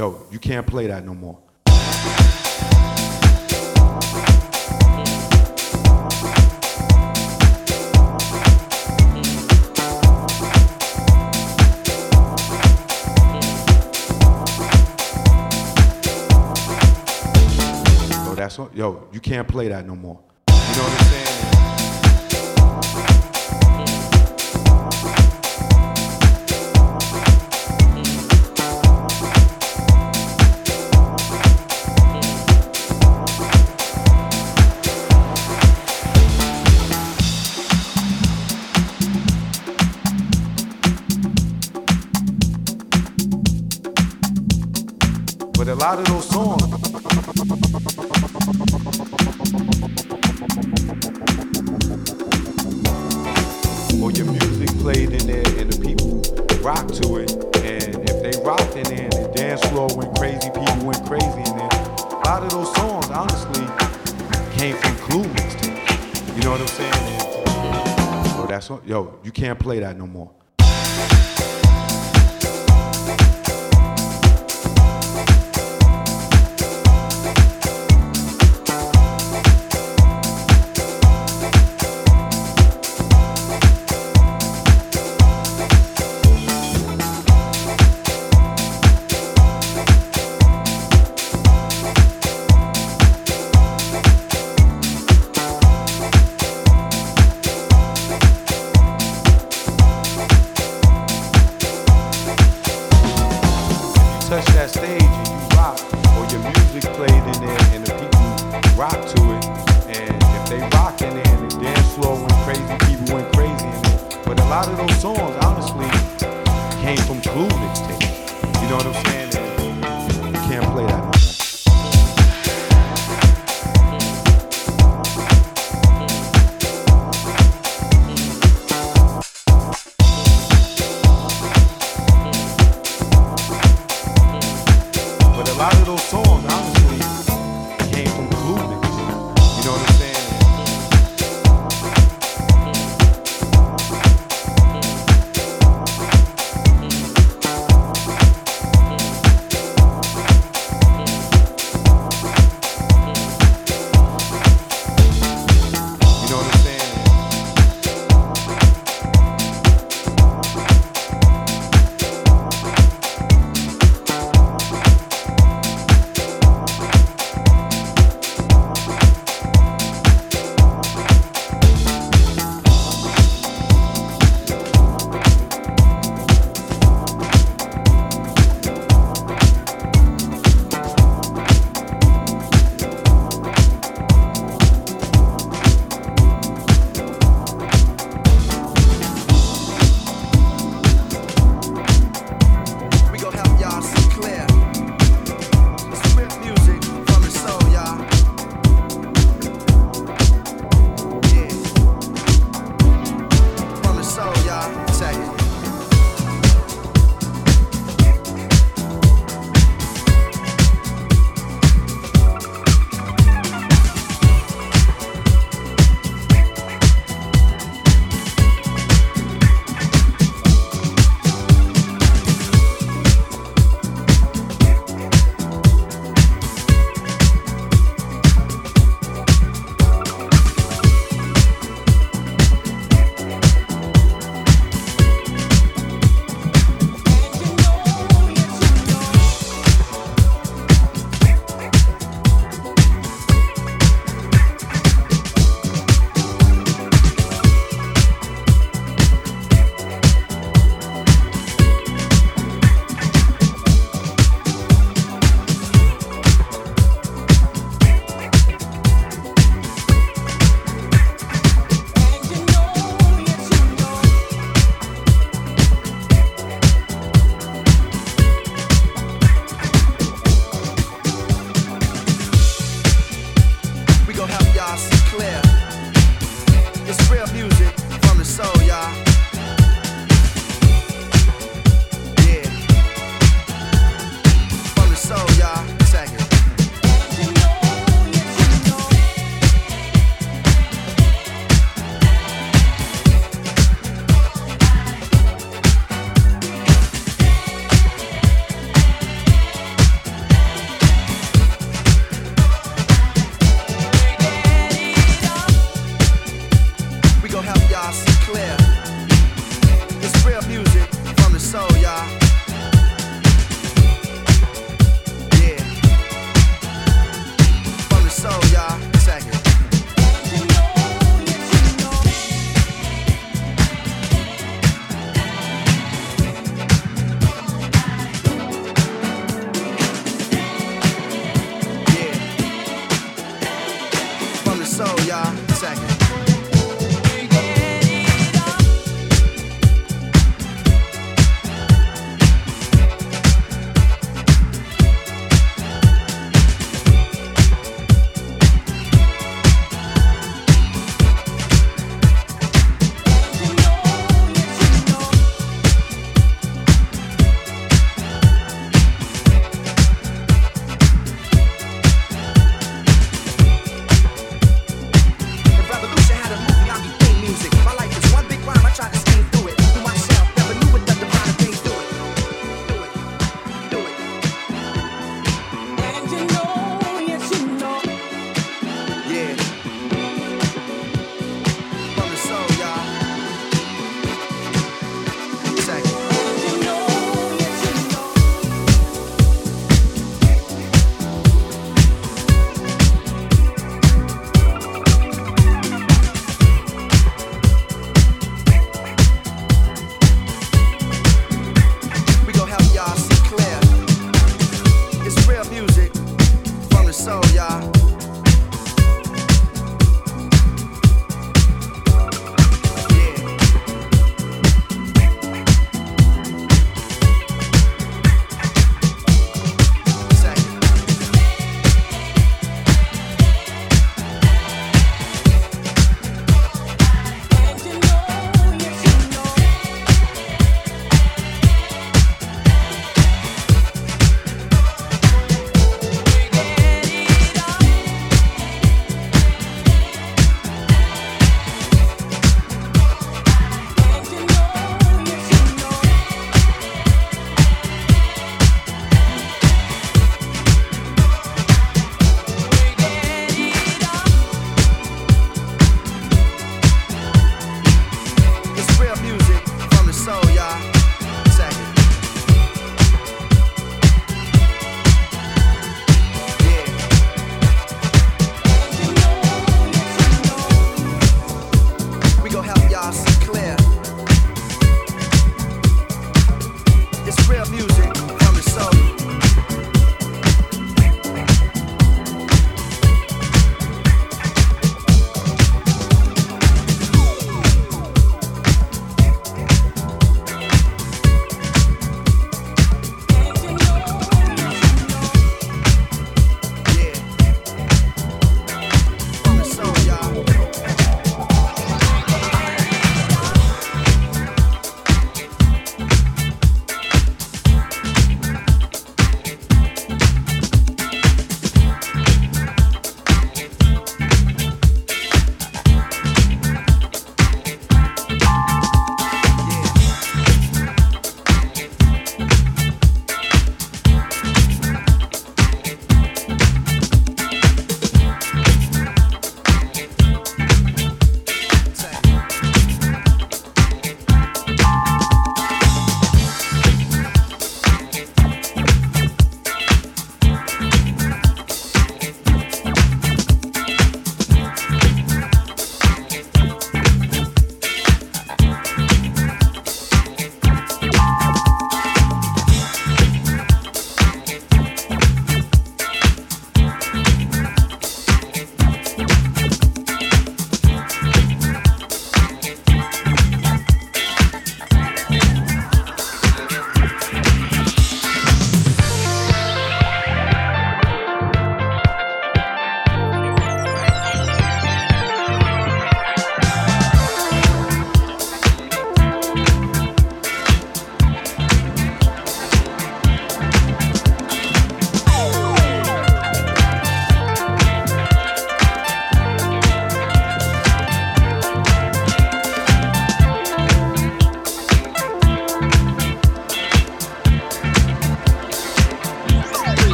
yo, you can't play that no more. Yo, that's what, yo, you can't play that no more. You know yo, you can't play that no more.